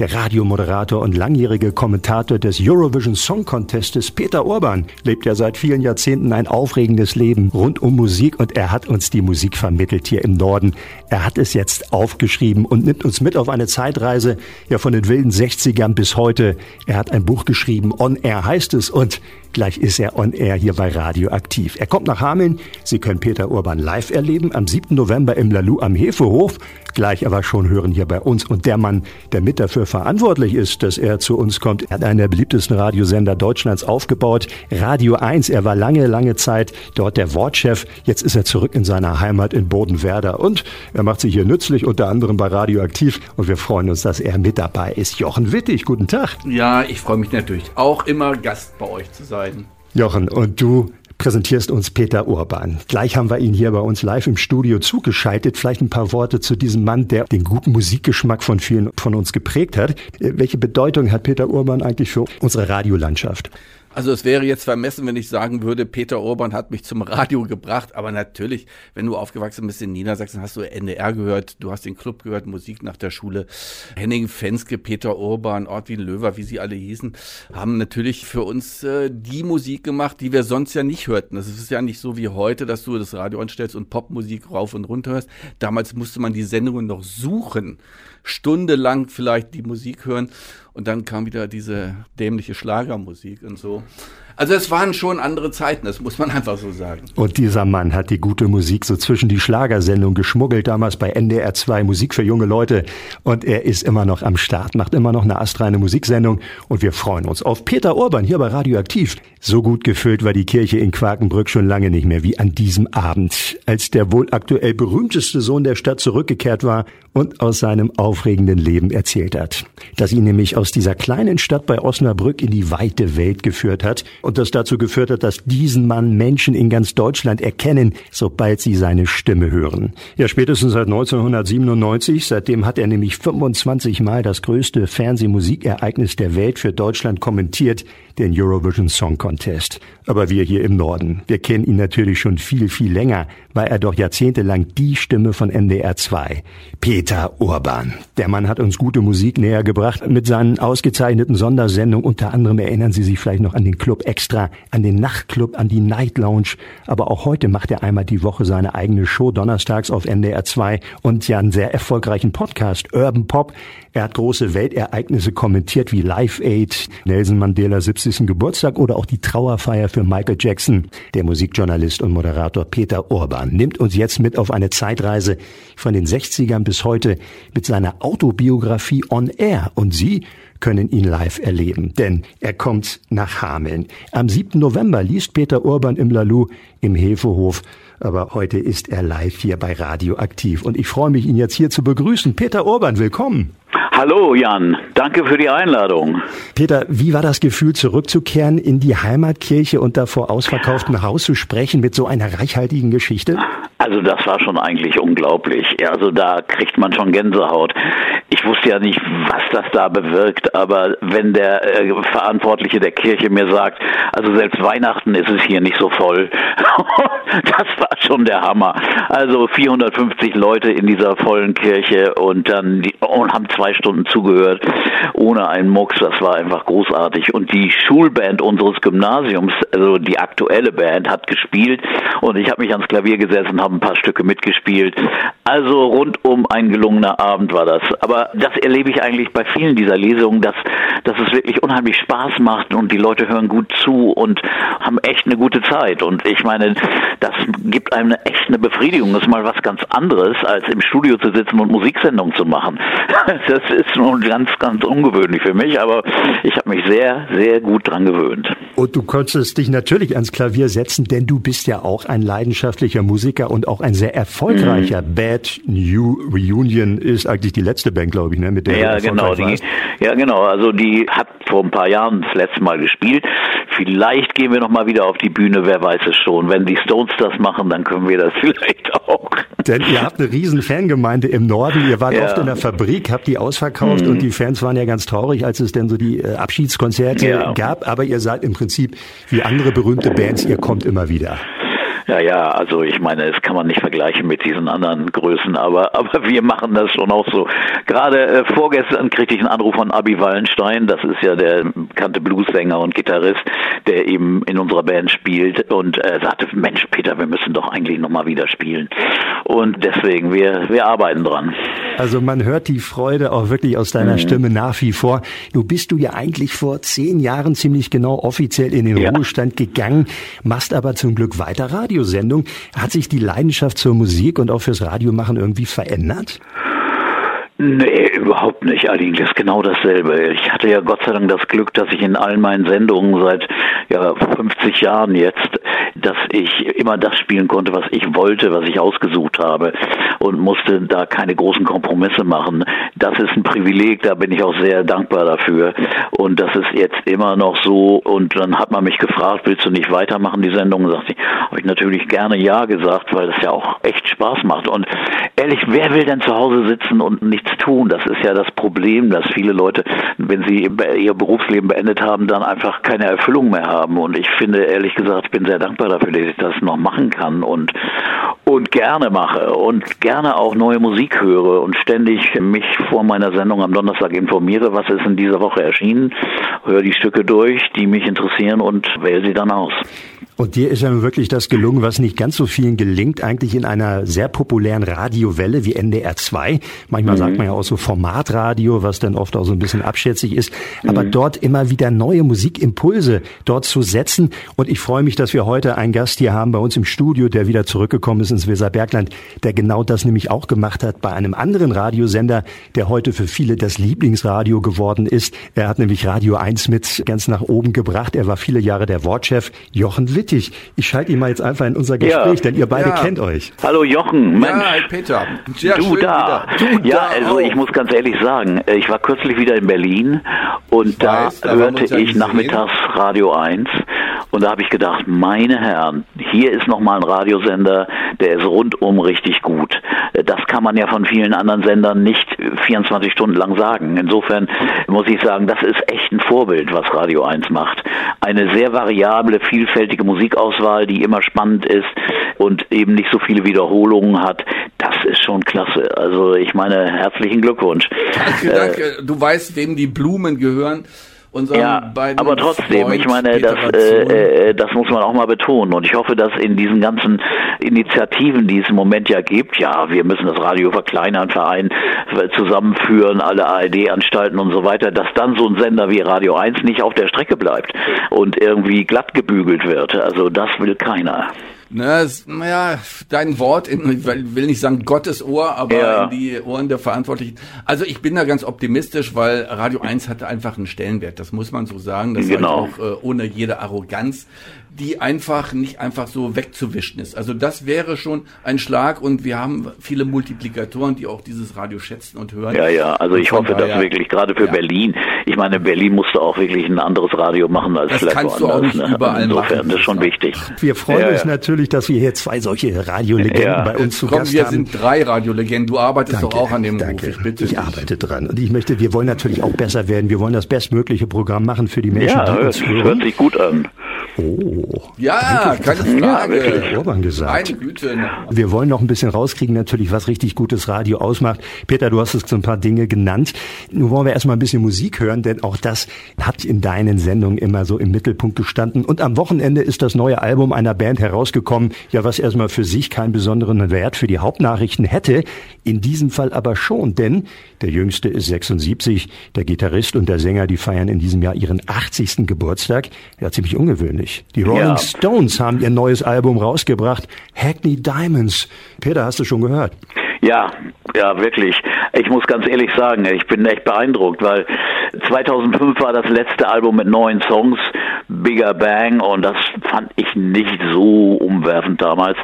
Der Radiomoderator und langjährige Kommentator des Eurovision Song Contestes Peter Urban lebt ja seit vielen Jahrzehnten ein aufregendes Leben rund um Musik und er hat uns die Musik vermittelt hier im Norden. Er hat es jetzt aufgeschrieben und nimmt uns mit auf eine Zeitreise ja von den wilden 60ern bis heute. Er hat ein Buch geschrieben, On Air heißt es und Gleich ist er on air hier bei Radio aktiv. Er kommt nach Hameln. Sie können Peter Urban live erleben am 7. November im Lalu am Hefehof. Gleich aber schon hören hier bei uns. Und der Mann, der mit dafür verantwortlich ist, dass er zu uns kommt, hat einen der beliebtesten Radiosender Deutschlands aufgebaut. Radio 1. Er war lange, lange Zeit dort der Wortchef. Jetzt ist er zurück in seiner Heimat in Bodenwerder. Und er macht sich hier nützlich, unter anderem bei Radio aktiv. Und wir freuen uns, dass er mit dabei ist. Jochen Wittig, guten Tag. Ja, ich freue mich natürlich auch immer Gast bei euch zu sein beiden. Jochen, und du präsentierst uns Peter Urban. Gleich haben wir ihn hier bei uns live im Studio zugeschaltet. Vielleicht ein paar Worte zu diesem Mann, der den guten Musikgeschmack von vielen von uns geprägt hat. Welche Bedeutung hat Peter Urban eigentlich für unsere Radiolandschaft? Also es wäre jetzt vermessen, wenn ich sagen würde, Peter Urban hat mich zum Radio gebracht. Aber natürlich, wenn du aufgewachsen bist in Niedersachsen, hast du NDR gehört, du hast den Club gehört, Musik nach der Schule. Henning Fenske, Peter Urban, Ortwin Löwer, wie sie alle hießen, haben natürlich für uns äh, die Musik gemacht, die wir sonst ja nicht hörten. Das ist ja nicht so wie heute, dass du das Radio anstellst und Popmusik rauf und runter hörst. Damals musste man die Sendungen noch suchen, stundenlang vielleicht die Musik hören. Und dann kam wieder diese dämliche Schlagermusik und so. Also es waren schon andere Zeiten, das muss man einfach so sagen. Und dieser Mann hat die gute Musik so zwischen die Schlagersendung geschmuggelt, damals bei NDR 2 Musik für junge Leute. Und er ist immer noch am Start, macht immer noch eine astreine Musiksendung. Und wir freuen uns auf Peter Urban hier bei Radioaktiv. So gut gefüllt war die Kirche in Quakenbrück schon lange nicht mehr wie an diesem Abend, als der wohl aktuell berühmteste Sohn der Stadt zurückgekehrt war und aus seinem aufregenden Leben erzählt hat. Dass ihn nämlich aus dieser kleinen Stadt bei Osnabrück in die weite Welt geführt hat und das dazu geführt hat, dass diesen Mann Menschen in ganz Deutschland erkennen, sobald sie seine Stimme hören. Ja, spätestens seit 1997, seitdem hat er nämlich 25 Mal das größte Fernsehmusikereignis der Welt für Deutschland kommentiert, den Eurovision Song Contest. Aber wir hier im Norden, wir kennen ihn natürlich schon viel, viel länger, war er doch jahrzehntelang die Stimme von NDR 2. Peter Urban. Der Mann hat uns gute Musik näher gebracht mit seinen ausgezeichneten Sondersendungen. Unter anderem erinnern Sie sich vielleicht noch an den Club Extra, an den Nachtclub, an die Night Lounge. Aber auch heute macht er einmal die Woche seine eigene Show donnerstags auf NDR 2 und ja einen sehr erfolgreichen Podcast, Urban Pop. Er hat große Weltereignisse kommentiert wie Live Aid, Nelson Mandela 70. Geburtstag oder auch die Trauerfeier für Michael Jackson. Der Musikjournalist und Moderator Peter Urban nimmt uns jetzt mit auf eine Zeitreise von den 60ern bis heute mit seiner Autobiografie On Air. Und Sie können ihn live erleben, denn er kommt nach Hameln. Am 7. November liest Peter Urban im Lalu im Hefehof aber heute ist er live hier bei Radio Aktiv und ich freue mich, ihn jetzt hier zu begrüßen. Peter Urban, willkommen. Hallo Jan, danke für die Einladung. Peter, wie war das Gefühl, zurückzukehren in die Heimatkirche und da vor ausverkauftem Haus zu sprechen mit so einer reichhaltigen Geschichte? Also das war schon eigentlich unglaublich. Also da kriegt man schon Gänsehaut. Ich wusste ja nicht, was das da bewirkt, aber wenn der äh, Verantwortliche der Kirche mir sagt, also selbst Weihnachten ist es hier nicht so voll, das war schon der Hammer. Also 450 Leute in dieser vollen Kirche und dann die, und haben zwei Stunden zugehört, ohne einen Mucks. Das war einfach großartig. Und die Schulband unseres Gymnasiums, also die aktuelle Band, hat gespielt und ich habe mich ans Klavier gesessen, habe ein paar Stücke mitgespielt. Also rundum ein gelungener Abend war das. Aber das erlebe ich eigentlich bei vielen dieser Lesungen, dass, dass es wirklich unheimlich Spaß macht und die Leute hören gut zu und haben echt eine gute Zeit. Und ich meine, das gibt einem echt eine Befriedigung. Das ist mal was ganz anderes, als im Studio zu sitzen und Musiksendungen zu machen. Das ist nun ganz, ganz ungewöhnlich für mich, aber ich habe mich sehr, sehr gut dran gewöhnt. Und du konntest dich natürlich ans Klavier setzen, denn du bist ja auch ein leidenschaftlicher Musiker und auch ein sehr erfolgreicher. Mhm. Bad New Reunion ist eigentlich die letzte Band, glaube ich, ne, mit der ja, genau, die, Ja, genau. Also die hat vor ein paar Jahren das letzte Mal gespielt. Vielleicht gehen wir noch mal wieder auf die Bühne, wer weiß es schon. Wenn die Stones das machen, dann können wir das vielleicht auch. Denn ihr habt eine riesen Fangemeinde im Norden. Ihr wart ja. oft in der Fabrik, habt die ausverkauft mhm. und die Fans waren ja ganz traurig, als es denn so die äh, Abschiedskonzerte ja. gab. Aber ihr seid im Prinzip wie andere berühmte Bands, ihr kommt immer wieder. Ja, ja, also ich meine, das kann man nicht vergleichen mit diesen anderen Größen, aber, aber wir machen das schon auch so. Gerade äh, vorgestern kriegte ich einen Anruf von Abi Wallenstein, das ist ja der bekannte Bluessänger und Gitarrist, der eben in unserer Band spielt und äh, sagte, Mensch Peter, wir müssen doch eigentlich nochmal wieder spielen. Und deswegen, wir, wir arbeiten dran. Also man hört die Freude auch wirklich aus deiner mhm. Stimme nach wie vor. Du bist du ja eigentlich vor zehn Jahren ziemlich genau offiziell in den ja. Ruhestand gegangen, machst aber zum Glück weiter Radiosendung. Hat sich die Leidenschaft zur Musik und auch fürs Radiomachen irgendwie verändert? Nee, überhaupt nicht. Eigentlich ist genau dasselbe. Ich hatte ja Gott sei Dank das Glück, dass ich in all meinen Sendungen seit ja, 50 Jahren jetzt, dass ich immer das spielen konnte, was ich wollte, was ich ausgesucht habe und musste da keine großen Kompromisse machen. Das ist ein Privileg, da bin ich auch sehr dankbar dafür. Und das ist jetzt immer noch so. Und dann hat man mich gefragt, willst du nicht weitermachen, die Sendung? Sagte ich, habe ich natürlich gerne Ja gesagt, weil das ja auch echt Spaß macht. Und ehrlich, wer will denn zu Hause sitzen und nichts tun? Das ist ja das Problem, dass viele Leute, wenn sie ihr Berufsleben beendet haben, dann einfach keine Erfüllung mehr haben. Und ich finde, ehrlich gesagt, ich bin sehr dankbar dafür, dass ich das noch machen kann und, und gerne mache und gerne auch neue Musik höre und ständig mich vor meiner Sendung am Donnerstag informiere, was ist in dieser Woche erschienen, höre die Stücke durch, die mich interessieren und wähle sie dann aus. Und dir ist ja wirklich das gelungen, was nicht ganz so vielen gelingt, eigentlich in einer sehr populären Radiowelle wie NDR 2. Manchmal mhm. sagt man ja auch so Formatradio, was dann oft auch so ein bisschen abschätzig ist. Aber mhm. dort immer wieder neue Musikimpulse dort zu setzen. Und ich freue mich, dass wir heute einen Gast hier haben bei uns im Studio, der wieder zurückgekommen ist ins Weserbergland, der genau das nämlich auch gemacht hat bei einem anderen Radiosender, der heute für viele das Lieblingsradio geworden ist. Er hat nämlich Radio 1 mit ganz nach oben gebracht. Er war viele Jahre der Wortchef Jochen Litt Wittig. Ich schalte ihn mal jetzt einfach in unser Gespräch, ja. denn ihr beide ja. kennt euch. Hallo Jochen, Mensch. Ja, Peter. Sehr du da. Du ja, da also auch. ich muss ganz ehrlich sagen, äh, ich war kürzlich wieder in Berlin und da, weiß, da hörte ich nachmittags Radio 1 und da habe ich gedacht, meine Herren, hier ist nochmal ein Radiosender, der ist rundum richtig gut. Das kann man ja von vielen anderen Sendern nicht 24 Stunden lang sagen. Insofern muss ich sagen, das ist echt ein Vorbild, was Radio 1 macht. Eine sehr variable, vielfältige Musikauswahl, die immer spannend ist und eben nicht so viele Wiederholungen hat. Das ist schon klasse. Also ich meine, herzlichen Glückwunsch. Danke, danke. Äh, du weißt, wem die Blumen gehören unseren ja, beiden aber trotzdem, Freund ich meine, das, äh, äh, das muss man auch mal betonen. Und ich hoffe, dass in diesen ganzen Initiativen, die es im Moment ja gibt, ja, wir müssen das Radio verkleinern, Verein zusammenführen, alle ARD-Anstalten und so weiter, dass dann so ein Sender wie Radio 1 nicht auf der Strecke bleibt und irgendwie glatt gebügelt wird. Also das will keiner. Ne, naja, dein Wort, in, ich will nicht sagen Gottes Ohr, aber ja. in die Ohren der Verantwortlichen. Also ich bin da ganz optimistisch, weil Radio 1 hatte einfach einen Stellenwert, das muss man so sagen. Das genau. auch äh, ohne jede Arroganz die einfach nicht einfach so wegzuwischen ist. Also das wäre schon ein Schlag und wir haben viele Multiplikatoren, die auch dieses Radio schätzen und hören. Ja, ja, also ich hoffe, dass wirklich gerade für ja. Berlin, ich meine, Berlin musste auch wirklich ein anderes Radio machen als das vielleicht kannst woanders. Du auch nicht ne? überall Insofern, machen, das ist schon wichtig. Wir freuen ja, uns ja. natürlich, dass wir hier zwei solche Radiolegenden bei uns zu Komm, Gast wir haben. sind drei Radiolegenden. Du arbeitest danke, doch auch an dem danke. Ruf. Ich bitte. Ich arbeite dran und ich möchte, wir wollen natürlich auch besser werden. Wir wollen das bestmögliche Programm machen für die Menschen, ja, die uns hören. hört sich gut an. Oh. Ja, keine Frage. Urban gesagt. Meine Güte. Wir wollen noch ein bisschen rauskriegen, natürlich, was richtig gutes Radio ausmacht. Peter, du hast es so ein paar Dinge genannt. Nun wollen wir erstmal ein bisschen Musik hören, denn auch das hat in deinen Sendungen immer so im Mittelpunkt gestanden. Und am Wochenende ist das neue Album einer Band herausgekommen, ja, was erstmal für sich keinen besonderen Wert für die Hauptnachrichten hätte. In diesem Fall aber schon, denn der Jüngste ist 76, der Gitarrist und der Sänger, die feiern in diesem Jahr ihren 80. Geburtstag. Ja, ziemlich ungewöhnlich. Die Rolling ja. Stones haben ihr neues Album rausgebracht, Hackney Diamonds. Peter, hast du schon gehört? Ja, ja, wirklich. Ich muss ganz ehrlich sagen, ich bin echt beeindruckt, weil 2005 war das letzte Album mit neun Songs, Bigger Bang, und das fand ich nicht so umwerfend damals.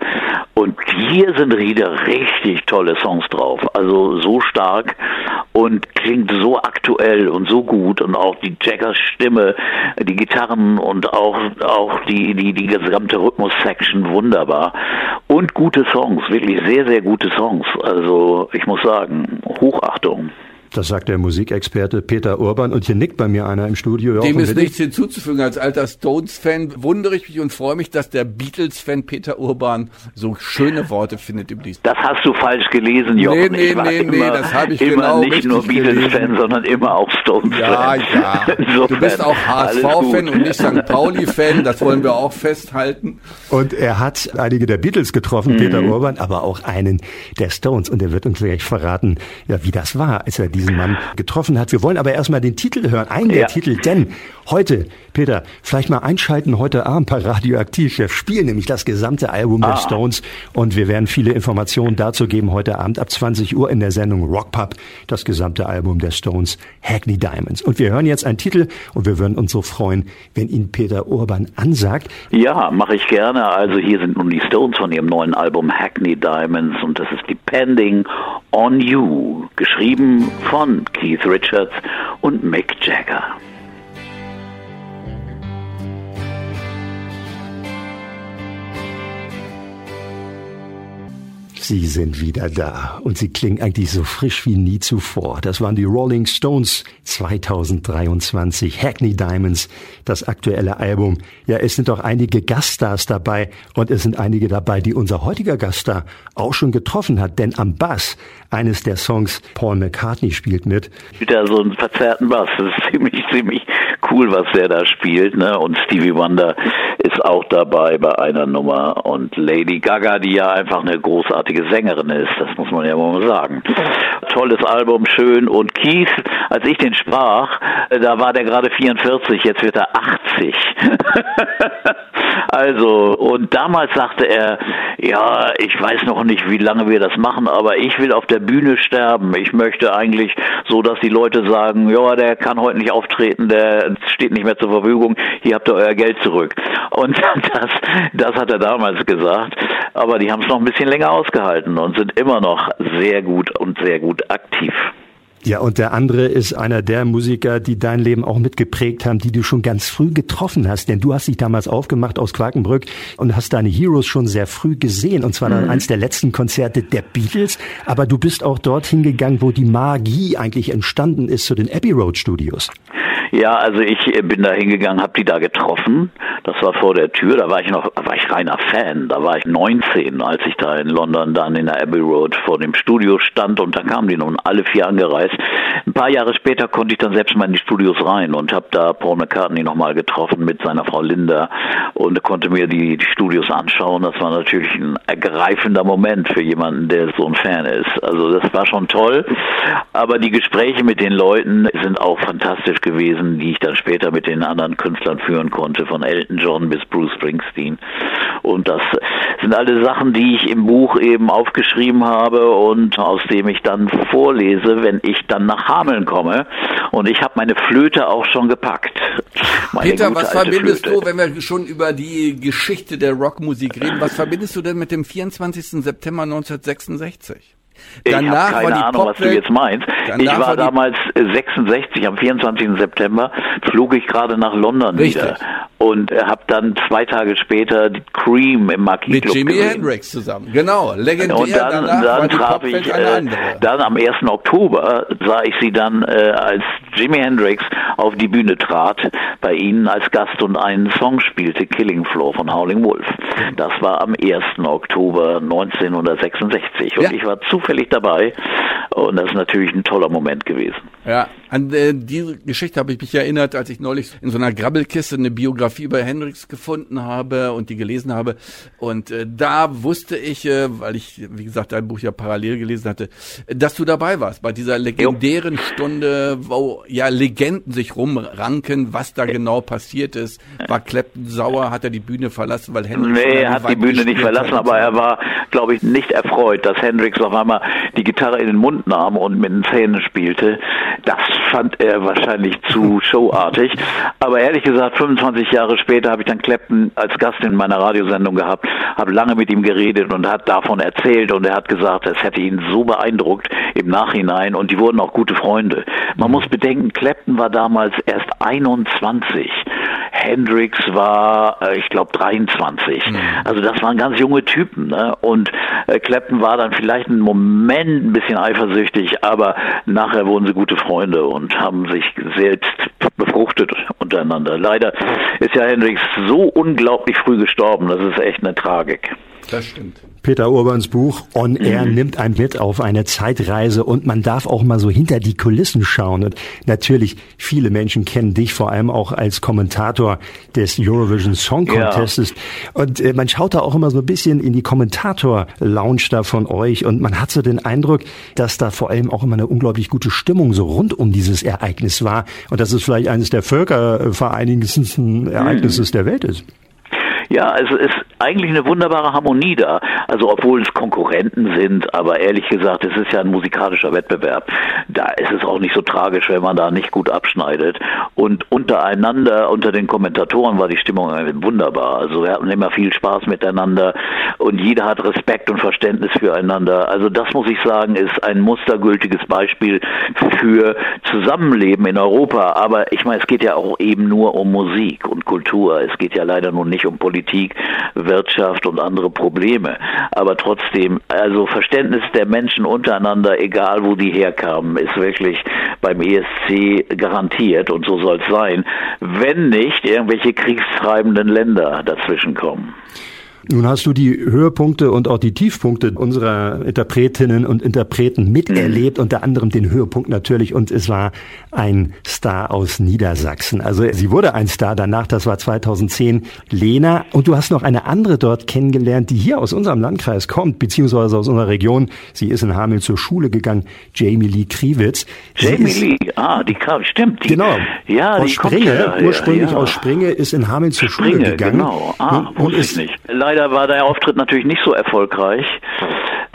Und hier sind wieder richtig tolle Songs drauf. Also so stark und klingt so aktuell und so gut und auch die Jaggers Stimme, die Gitarren und auch, auch die, die, die gesamte Rhythmus-Section wunderbar. Und gute Songs, wirklich sehr, sehr gute Songs. Also ich muss sagen, Hochachtung. Das sagt der Musikexperte Peter Urban und hier nickt bei mir einer im Studio. Dem ist nichts hinzuzufügen. Als alter Stones-Fan wundere ich mich und freue mich, dass der Beatles-Fan Peter Urban so schöne Worte findet im Lied. Das hast du falsch gelesen, Jochen. Nee, nee, nee, immer, nee, das habe ich immer genau nicht nur Beatles-Fan, sondern immer auch Stones-Fan. Ja, ja. Insofern, du bist auch HSV-Fan und nicht St. Pauli-Fan, das wollen wir auch festhalten. Und er hat einige der Beatles getroffen, mhm. Peter Urban, aber auch einen der Stones. Und er wird uns gleich verraten, ja, wie das war, als er diesen Mann getroffen hat. Wir wollen aber erstmal den Titel hören, einen der ja. Titel, denn heute, Peter, vielleicht mal einschalten heute Abend bei Radioaktiv. Wir spielen nämlich das gesamte Album ah. der Stones und wir werden viele Informationen dazu geben heute Abend ab 20 Uhr in der Sendung Rockpub, das gesamte Album der Stones, Hackney Diamonds. Und wir hören jetzt einen Titel und wir würden uns so freuen, wenn ihn Peter Urban ansagt. Ja, mache ich gerne. Also hier sind nun die Stones von ihrem neuen Album Hackney Diamonds und das ist Depending on You, geschrieben von Keith Richards und Mick Jagger. Sie sind wieder da und sie klingen eigentlich so frisch wie nie zuvor. Das waren die Rolling Stones 2023, Hackney Diamonds, das aktuelle Album. Ja, es sind auch einige Gaststars dabei und es sind einige dabei, die unser heutiger Gaststar auch schon getroffen hat, denn am Bass eines der Songs Paul McCartney spielt mit. Wieder so einen verzerrten Bass, das ist ziemlich, ziemlich cool, was der da spielt, ne? Und Stevie Wonder ist auch dabei bei einer Nummer und Lady Gaga, die ja einfach eine großartige Sängerin ist, das muss man ja mal sagen. Tolles Album, schön und Keith, als ich den sprach, da war der gerade 44, jetzt wird er 80. also, und damals sagte er, ja, ich weiß noch nicht, wie lange wir das machen, aber ich will auf der Bühne sterben. Ich möchte eigentlich so, dass die Leute sagen, ja, der kann heute nicht auftreten, der steht nicht mehr zur Verfügung, hier habt ihr euer Geld zurück. Und das, das hat er damals gesagt. Aber die haben es noch ein bisschen länger ausgehalten und sind immer noch sehr gut und sehr gut aktiv. Ja, und der andere ist einer der Musiker, die dein Leben auch mitgeprägt haben, die du schon ganz früh getroffen hast. Denn du hast dich damals aufgemacht aus Quakenbrück und hast deine Heroes schon sehr früh gesehen. Und zwar dann mhm. eins der letzten Konzerte der Beatles. Aber du bist auch dorthin gegangen, wo die Magie eigentlich entstanden ist, zu den Abbey Road Studios. Ja, also ich äh, bin da hingegangen, habe die da getroffen. Das war vor der Tür. Da war ich noch, war ich reiner Fan. Da war ich 19, als ich da in London dann in der Abbey Road vor dem Studio stand und da kamen die nun alle vier angereist. Ein paar Jahre später konnte ich dann selbst mal in die Studios rein und habe da Paul McCartney nochmal getroffen mit seiner Frau Linda und konnte mir die, die Studios anschauen. Das war natürlich ein ergreifender Moment für jemanden, der so ein Fan ist. Also das war schon toll. Aber die Gespräche mit den Leuten sind auch fantastisch gewesen, die ich dann später mit den anderen Künstlern führen konnte, von Elton John bis Bruce Springsteen. Und das sind alle Sachen, die ich im Buch eben aufgeschrieben habe und aus dem ich dann vorlese, wenn ich dann nach Hameln komme. Und ich habe meine Flöte auch schon gepackt. Meine Peter, was verbindest Flöte. du, wenn wir schon über die Geschichte der Rockmusik reden, was verbindest du denn mit dem 24. September 1966? Danach ich habe keine Ahnung, was du jetzt meinst. Ich war, war damals 66, am 24. September flog ich gerade nach London Richtig. wieder und habe dann zwei Tage später die Cream im Marquis Mit Jimi gesehen. Hendrix zusammen, genau, legendär. Und dann, dann traf ich, äh, dann am 1. Oktober sah ich sie dann, äh, als Jimi Hendrix auf die Bühne trat, bei ihnen als Gast und einen Song spielte, Killing Floor von Howling Wolf. Das war am 1. Oktober 1966 und ja. ich war zufällig dabei und das ist natürlich ein toller Moment gewesen. Ja, an äh, diese Geschichte habe ich mich erinnert, als ich neulich in so einer Grabbelkiste eine Biografie über Hendrix gefunden habe und die gelesen habe. Und äh, da wusste ich, äh, weil ich, wie gesagt, dein Buch ja parallel gelesen hatte, dass du dabei warst bei dieser legendären jo. Stunde, wo ja Legenden sich rumranken, was da genau passiert ist. War Clapton sauer, hat er die Bühne verlassen, weil Hendrix... Nee, er hat die Bühne nicht verlassen, aber er war, glaube ich, nicht erfreut, dass Hendrix auf einmal die Gitarre in den Mund nahm und mit den Zähnen spielte. Das fand er wahrscheinlich zu showartig. Aber ehrlich gesagt, 25 Jahre später habe ich dann Clapton als Gast in meiner Radiosendung gehabt, habe lange mit ihm geredet und hat davon erzählt und er hat gesagt, es hätte ihn so beeindruckt im Nachhinein und die wurden auch gute Freunde. Man muss bedenken, Clapton war damals erst 21. Hendrix war, äh, ich glaube, 23. Mhm. Also das waren ganz junge Typen. Ne? Und äh, Clapton war dann vielleicht einen Moment ein bisschen eifersüchtig, aber nachher wurden sie gute Freunde und haben sich selbst befruchtet untereinander. Leider ist ja Hendrix so unglaublich früh gestorben, das ist echt eine Tragik. Das stimmt. Peter Urbans Buch On Air nimmt einen mit auf eine Zeitreise und man darf auch mal so hinter die Kulissen schauen. Und natürlich, viele Menschen kennen dich vor allem auch als Kommentator des Eurovision Song Contests. Ja. Und äh, man schaut da auch immer so ein bisschen in die Kommentator-Lounge da von euch und man hat so den Eindruck, dass da vor allem auch immer eine unglaublich gute Stimmung so rund um dieses Ereignis war und dass es vielleicht eines der völkervereinigendsten Ereignisses mhm. der Welt ist. Ja, also es ist eigentlich eine wunderbare Harmonie da. Also obwohl es Konkurrenten sind, aber ehrlich gesagt, es ist ja ein musikalischer Wettbewerb. Da ist es auch nicht so tragisch, wenn man da nicht gut abschneidet. Und untereinander, unter den Kommentatoren war die Stimmung wunderbar. Also wir hatten immer viel Spaß miteinander und jeder hat Respekt und Verständnis füreinander. Also das muss ich sagen, ist ein mustergültiges Beispiel für Zusammenleben in Europa. Aber ich meine, es geht ja auch eben nur um Musik und Kultur. Es geht ja leider nur nicht um Politik Politik, Wirtschaft und andere Probleme. Aber trotzdem, also Verständnis der Menschen untereinander, egal wo die herkamen, ist wirklich beim ESC garantiert und so soll es sein, wenn nicht irgendwelche kriegstreibenden Länder dazwischen kommen. Nun hast du die Höhepunkte und auch die Tiefpunkte unserer Interpretinnen und Interpreten miterlebt, mhm. unter anderem den Höhepunkt natürlich und es war ein Star aus Niedersachsen. Also sie wurde ein Star danach, das war 2010 Lena und du hast noch eine andere dort kennengelernt, die hier aus unserem Landkreis kommt, beziehungsweise aus unserer Region. Sie ist in Hameln zur Schule gegangen, Jamie Lee Kriwitz. Jamie Lee, ah, die kam, stimmt. Die, genau. Ja, aus Springe, ursprünglich ja. aus Springe, ist in Hameln zur Springe, Schule gegangen. Genau, ah, und, und ist nicht leider war der Auftritt natürlich nicht so erfolgreich.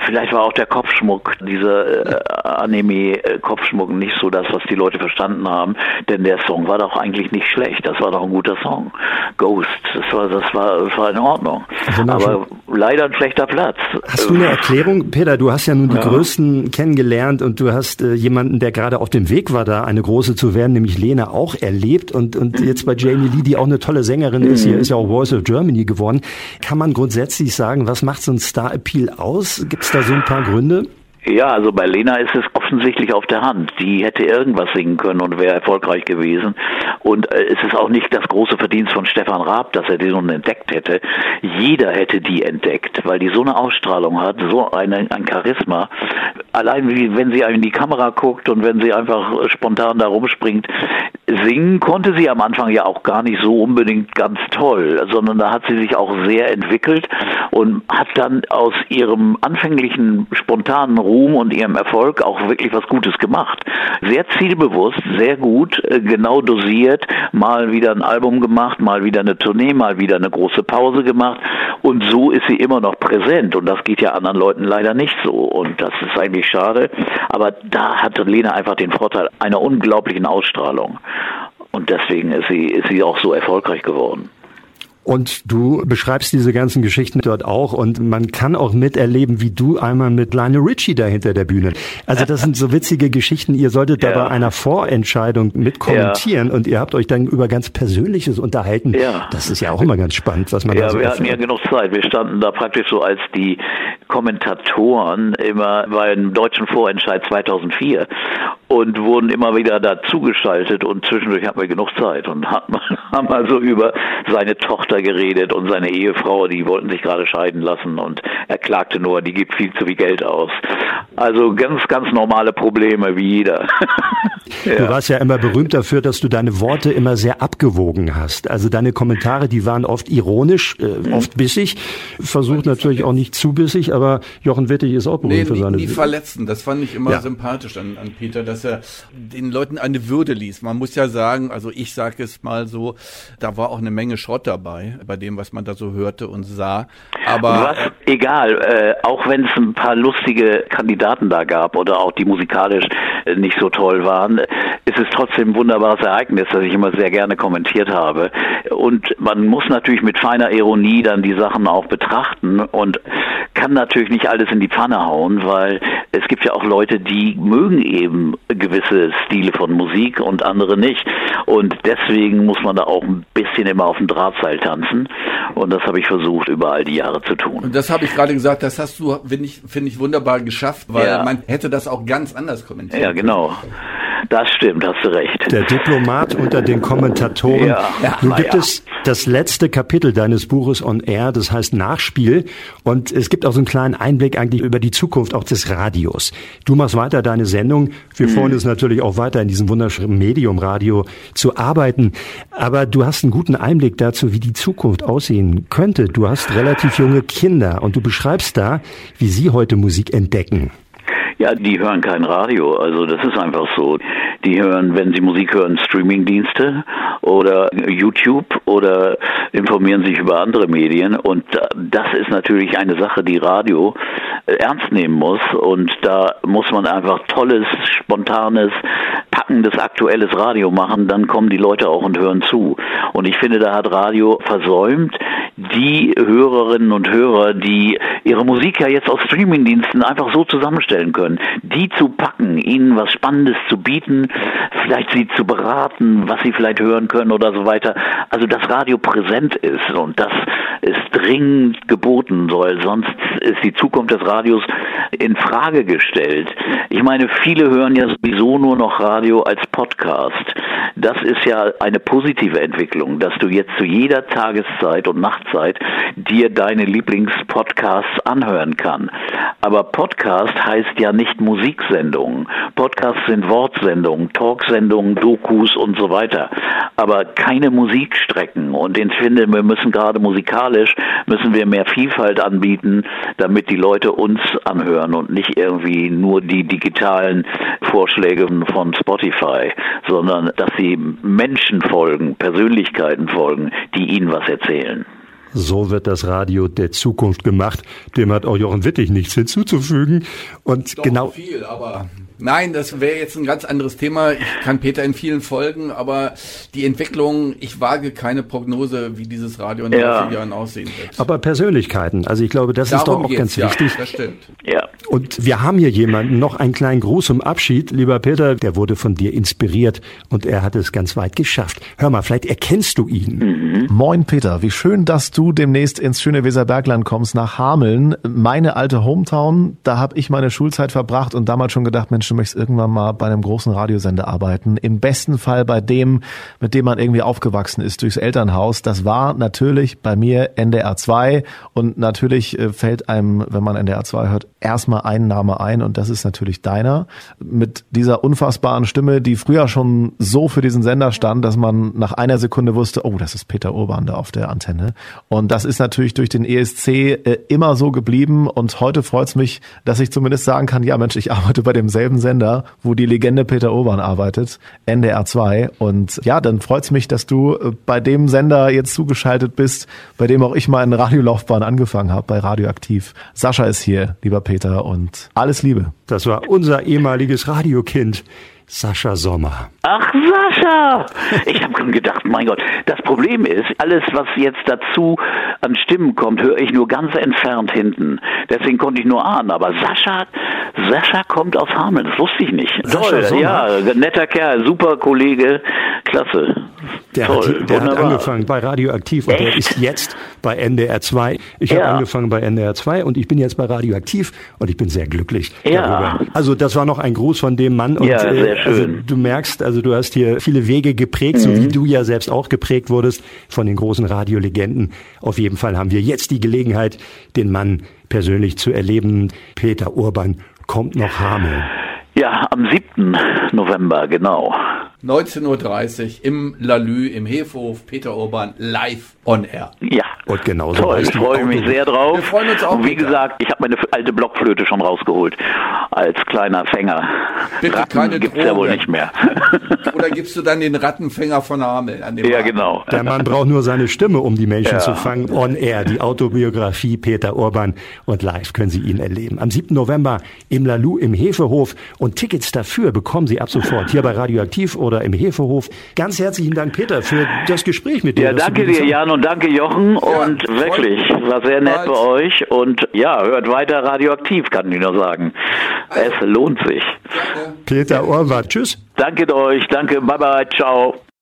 Vielleicht war auch der Kopfschmuck, dieser äh, Anime-Kopfschmuck nicht so das, was die Leute verstanden haben, denn der Song war doch eigentlich nicht schlecht. Das war doch ein guter Song. Ghost, das war, das war, das war in Ordnung. Aber leider ein schlechter Platz. Hast du eine Erklärung, Peter? Du hast ja nun die ja. Größten kennengelernt und du hast äh, jemanden, der gerade auf dem Weg war, da eine große zu werden, nämlich Lena, auch erlebt und, und jetzt bei Jamie Lee, die auch eine tolle Sängerin mhm. ist, hier ist ja auch Voice of Germany geworden. Kann man grundsätzlich sagen, was macht so ein Star-Appeal aus? Gibt es da so ein paar Gründe? Ja, also bei Lena ist es offensichtlich auf der Hand. Die hätte irgendwas singen können und wäre erfolgreich gewesen. Und äh, es ist auch nicht das große Verdienst von Stefan Raab, dass er die nun entdeckt hätte. Jeder hätte die entdeckt, weil die so eine Ausstrahlung hat, so eine, ein Charisma. Allein wie wenn sie in die Kamera guckt und wenn sie einfach spontan da rumspringt. Singen konnte sie am Anfang ja auch gar nicht so unbedingt ganz toll, sondern da hat sie sich auch sehr entwickelt und hat dann aus ihrem anfänglichen spontanen Ruhm und ihrem Erfolg auch wirklich was Gutes gemacht. Sehr zielbewusst, sehr gut, äh, genau dosiert, mal wieder ein Album gemacht, mal wieder eine Tournee, mal wieder eine große Pause gemacht. Und so ist sie immer noch präsent. Und das geht ja anderen Leuten leider nicht so. Und das ist eigentlich schade, aber da hatte Lena einfach den Vorteil einer unglaublichen Ausstrahlung. Und deswegen ist sie, ist sie auch so erfolgreich geworden. Und du beschreibst diese ganzen Geschichten dort auch und man kann auch miterleben, wie du einmal mit Lionel Richie da hinter der Bühne. Also das sind so witzige Geschichten. Ihr solltet ja. da bei einer Vorentscheidung mit kommentieren ja. und ihr habt euch dann über ganz Persönliches unterhalten. Ja. Das ist ja auch immer ganz spannend, was man ja, da so wir erfährt. hatten ja genug Zeit. Wir standen da praktisch so als die Kommentatoren immer beim deutschen Vorentscheid 2004 und wurden immer wieder dazugeschaltet und zwischendurch hatten wir genug Zeit und haben, also über seine Tochter geredet und seine Ehefrau, die wollten sich gerade scheiden lassen und er klagte nur, die gibt viel zu viel Geld aus. Also ganz, ganz normale Probleme wie jeder. ja. Du warst ja immer berühmt dafür, dass du deine Worte immer sehr abgewogen hast. Also deine Kommentare, die waren oft ironisch, äh, oft bissig, versucht natürlich auch nicht zu bissig, aber Jochen Wittig ist auch berühmt nee, für seine... Nie, nie verletzen, das fand ich immer ja. sympathisch an, an Peter, dass er den Leuten eine Würde ließ. Man muss ja sagen, also ich sage es mal so, da war auch eine Menge Schrott dabei, bei dem, was man da so hörte und sah. Aber was, egal, äh, auch wenn es ein paar lustige Kandidaten da gab oder auch die musikalisch äh, nicht so toll waren, ist es trotzdem ein wunderbares Ereignis, das ich immer sehr gerne kommentiert habe. Und man muss natürlich mit feiner Ironie dann die Sachen auch betrachten und kann natürlich nicht alles in die Pfanne hauen, weil es gibt ja auch Leute, die mögen eben gewisse Stile von Musik und andere nicht. Und deswegen muss man da auch ein bisschen immer auf dem Drahtseil tanzen. Und das habe ich versucht, über all die Jahre zu tun. Und das habe ich gerade gesagt, das hast du, finde ich, finde ich wunderbar geschafft, weil ja. man hätte das auch ganz anders kommentiert. Ja, genau. Das stimmt, hast du recht. Der Diplomat unter den Kommentatoren. Ja, Nun gibt ja. es das letzte Kapitel deines Buches On Air, das heißt Nachspiel. Und es gibt auch so einen kleinen Einblick eigentlich über die Zukunft auch des Radios. Du machst weiter deine Sendung. Wir mhm. freuen uns natürlich auch weiter in diesem wunderschönen Medium Radio zu arbeiten. Aber du hast einen guten Einblick dazu, wie die Zukunft aussehen könnte. Du hast relativ junge Kinder und du beschreibst da, wie sie heute Musik entdecken. Ja, die hören kein Radio. Also das ist einfach so. Die hören, wenn sie Musik hören, Streamingdienste oder YouTube oder informieren sich über andere Medien. Und das ist natürlich eine Sache, die Radio äh, ernst nehmen muss. Und da muss man einfach tolles, spontanes, packendes, aktuelles Radio machen. Dann kommen die Leute auch und hören zu. Und ich finde, da hat Radio versäumt, die Hörerinnen und Hörer, die ihre Musik ja jetzt aus Streamingdiensten einfach so zusammenstellen können, die zu packen, ihnen was Spannendes zu bieten, vielleicht sie zu beraten, was sie vielleicht hören können oder so weiter. Also dass Radio präsent ist und das ist dringend geboten, soll sonst ist die Zukunft des Radios in Frage gestellt. Ich meine, viele hören ja sowieso nur noch Radio als Podcast. Das ist ja eine positive Entwicklung, dass du jetzt zu jeder Tageszeit und Nachtzeit dir deine Lieblingspodcasts anhören kann. Aber Podcast heißt ja nicht Musiksendungen. Podcasts sind Wortsendungen, Talksendungen, Dokus und so weiter. Aber keine Musikstrecken. Und ich finde, wir müssen gerade musikalisch, müssen wir mehr Vielfalt anbieten, damit die Leute uns anhören und nicht irgendwie nur die digitalen Vorschläge von Spotify, sondern dass sie Menschen folgen, Persönlichkeiten folgen, die ihnen was erzählen. So wird das Radio der Zukunft gemacht. Dem hat auch Jochen Wittig nichts hinzuzufügen. Und Doch genau. viel, aber Nein, das wäre jetzt ein ganz anderes Thema. Ich kann Peter in vielen Folgen, aber die Entwicklung, ich wage keine Prognose, wie dieses Radio in ja. vier Jahren aussehen wird. Aber Persönlichkeiten, also ich glaube, das Darum ist doch auch ganz wichtig. Ja, das stimmt. Ja. Und wir haben hier jemanden, noch einen kleinen Gruß zum Abschied. Lieber Peter, der wurde von dir inspiriert und er hat es ganz weit geschafft. Hör mal, vielleicht erkennst du ihn. Mhm. Moin Peter, wie schön, dass du demnächst ins schöne Weserbergland kommst, nach Hameln. Meine alte Hometown, da habe ich meine Schulzeit verbracht und damals schon gedacht, Mensch, Mensch, du möchtest irgendwann mal bei einem großen Radiosender arbeiten. Im besten Fall bei dem, mit dem man irgendwie aufgewachsen ist, durchs Elternhaus. Das war natürlich bei mir NDR 2 und natürlich äh, fällt einem, wenn man NDR 2 hört, erstmal ein Name ein und das ist natürlich deiner. Mit dieser unfassbaren Stimme, die früher schon so für diesen Sender stand, dass man nach einer Sekunde wusste, oh, das ist Peter Urban da auf der Antenne. Und das ist natürlich durch den ESC äh, immer so geblieben und heute freut es mich, dass ich zumindest sagen kann, ja Mensch, ich arbeite bei demselben demselben Sender, wo die Legende Peter Urban arbeitet, NDR 2. Und ja, dann freut's mich, dass du äh, bei dem Sender jetzt zugeschaltet bist, bei dem auch ich mal eine Radiolaufbahn angefangen habe, bei Radioaktiv. Sascha ist hier, lieber Peter, und alles Liebe. Das war unser ehemaliges Radiokind. Sascha Sommer. Ach, Sascha! Ich habe gedacht, mein Gott, das Problem ist, alles, was jetzt dazu an Stimmen kommt, höre ich nur ganz entfernt hinten. Deswegen konnte ich nur ahnen. Aber Sascha, Sascha kommt aus Hameln, das wusste ich nicht. Sascha Toll, ja, netter Kerl, super Kollege, klasse. Der, Toll, hat, der hat angefangen bei Radioaktiv und Echt? der ist jetzt bei NDR 2. Ich ja. habe angefangen bei NDR 2 und ich bin jetzt bei Radioaktiv und ich bin sehr glücklich ja. darüber. Also das war noch ein Gruß von dem Mann und ja, äh, also du merkst, also du hast hier viele Wege geprägt, mhm. so wie mhm. du ja selbst auch geprägt wurdest von den großen Radiolegenden. Auf jeden Fall haben wir jetzt die Gelegenheit, den Mann persönlich zu erleben. Peter Urban kommt noch Hameln. Ja, am 7. November, genau. 19.30 Uhr im Lalü, im Hefehof, Peter Urban, live on air. Ja. Und genauso. Toll, ich freue mich sehr drauf. Wir freuen uns auch. Und wie wieder. gesagt, ich habe meine alte Blockflöte schon rausgeholt. Als kleiner Fänger. Bitte Ratten keine gibt's Drohne. ja wohl nicht mehr. Oder gibst du dann den Rattenfänger von Hamel an dem Ja, Abend? genau. Der Mann braucht nur seine Stimme, um die Menschen ja. zu fangen. On air, die Autobiografie Peter Urban. Und live können Sie ihn erleben. Am 7. November im Lalou im Hefehof. Und Tickets dafür bekommen Sie ab sofort hier bei Radioaktiv oder im Hefehof. Ganz herzlichen Dank, Peter, für das Gespräch mit dir. Ja, danke dir, Jan, und danke, Jochen. Ja, und wirklich, war sehr nett bei euch. Und ja, hört weiter Radioaktiv, kann ich nur sagen. Es lohnt sich. Peter Orwart, tschüss. Danke euch, danke, bye bye, ciao.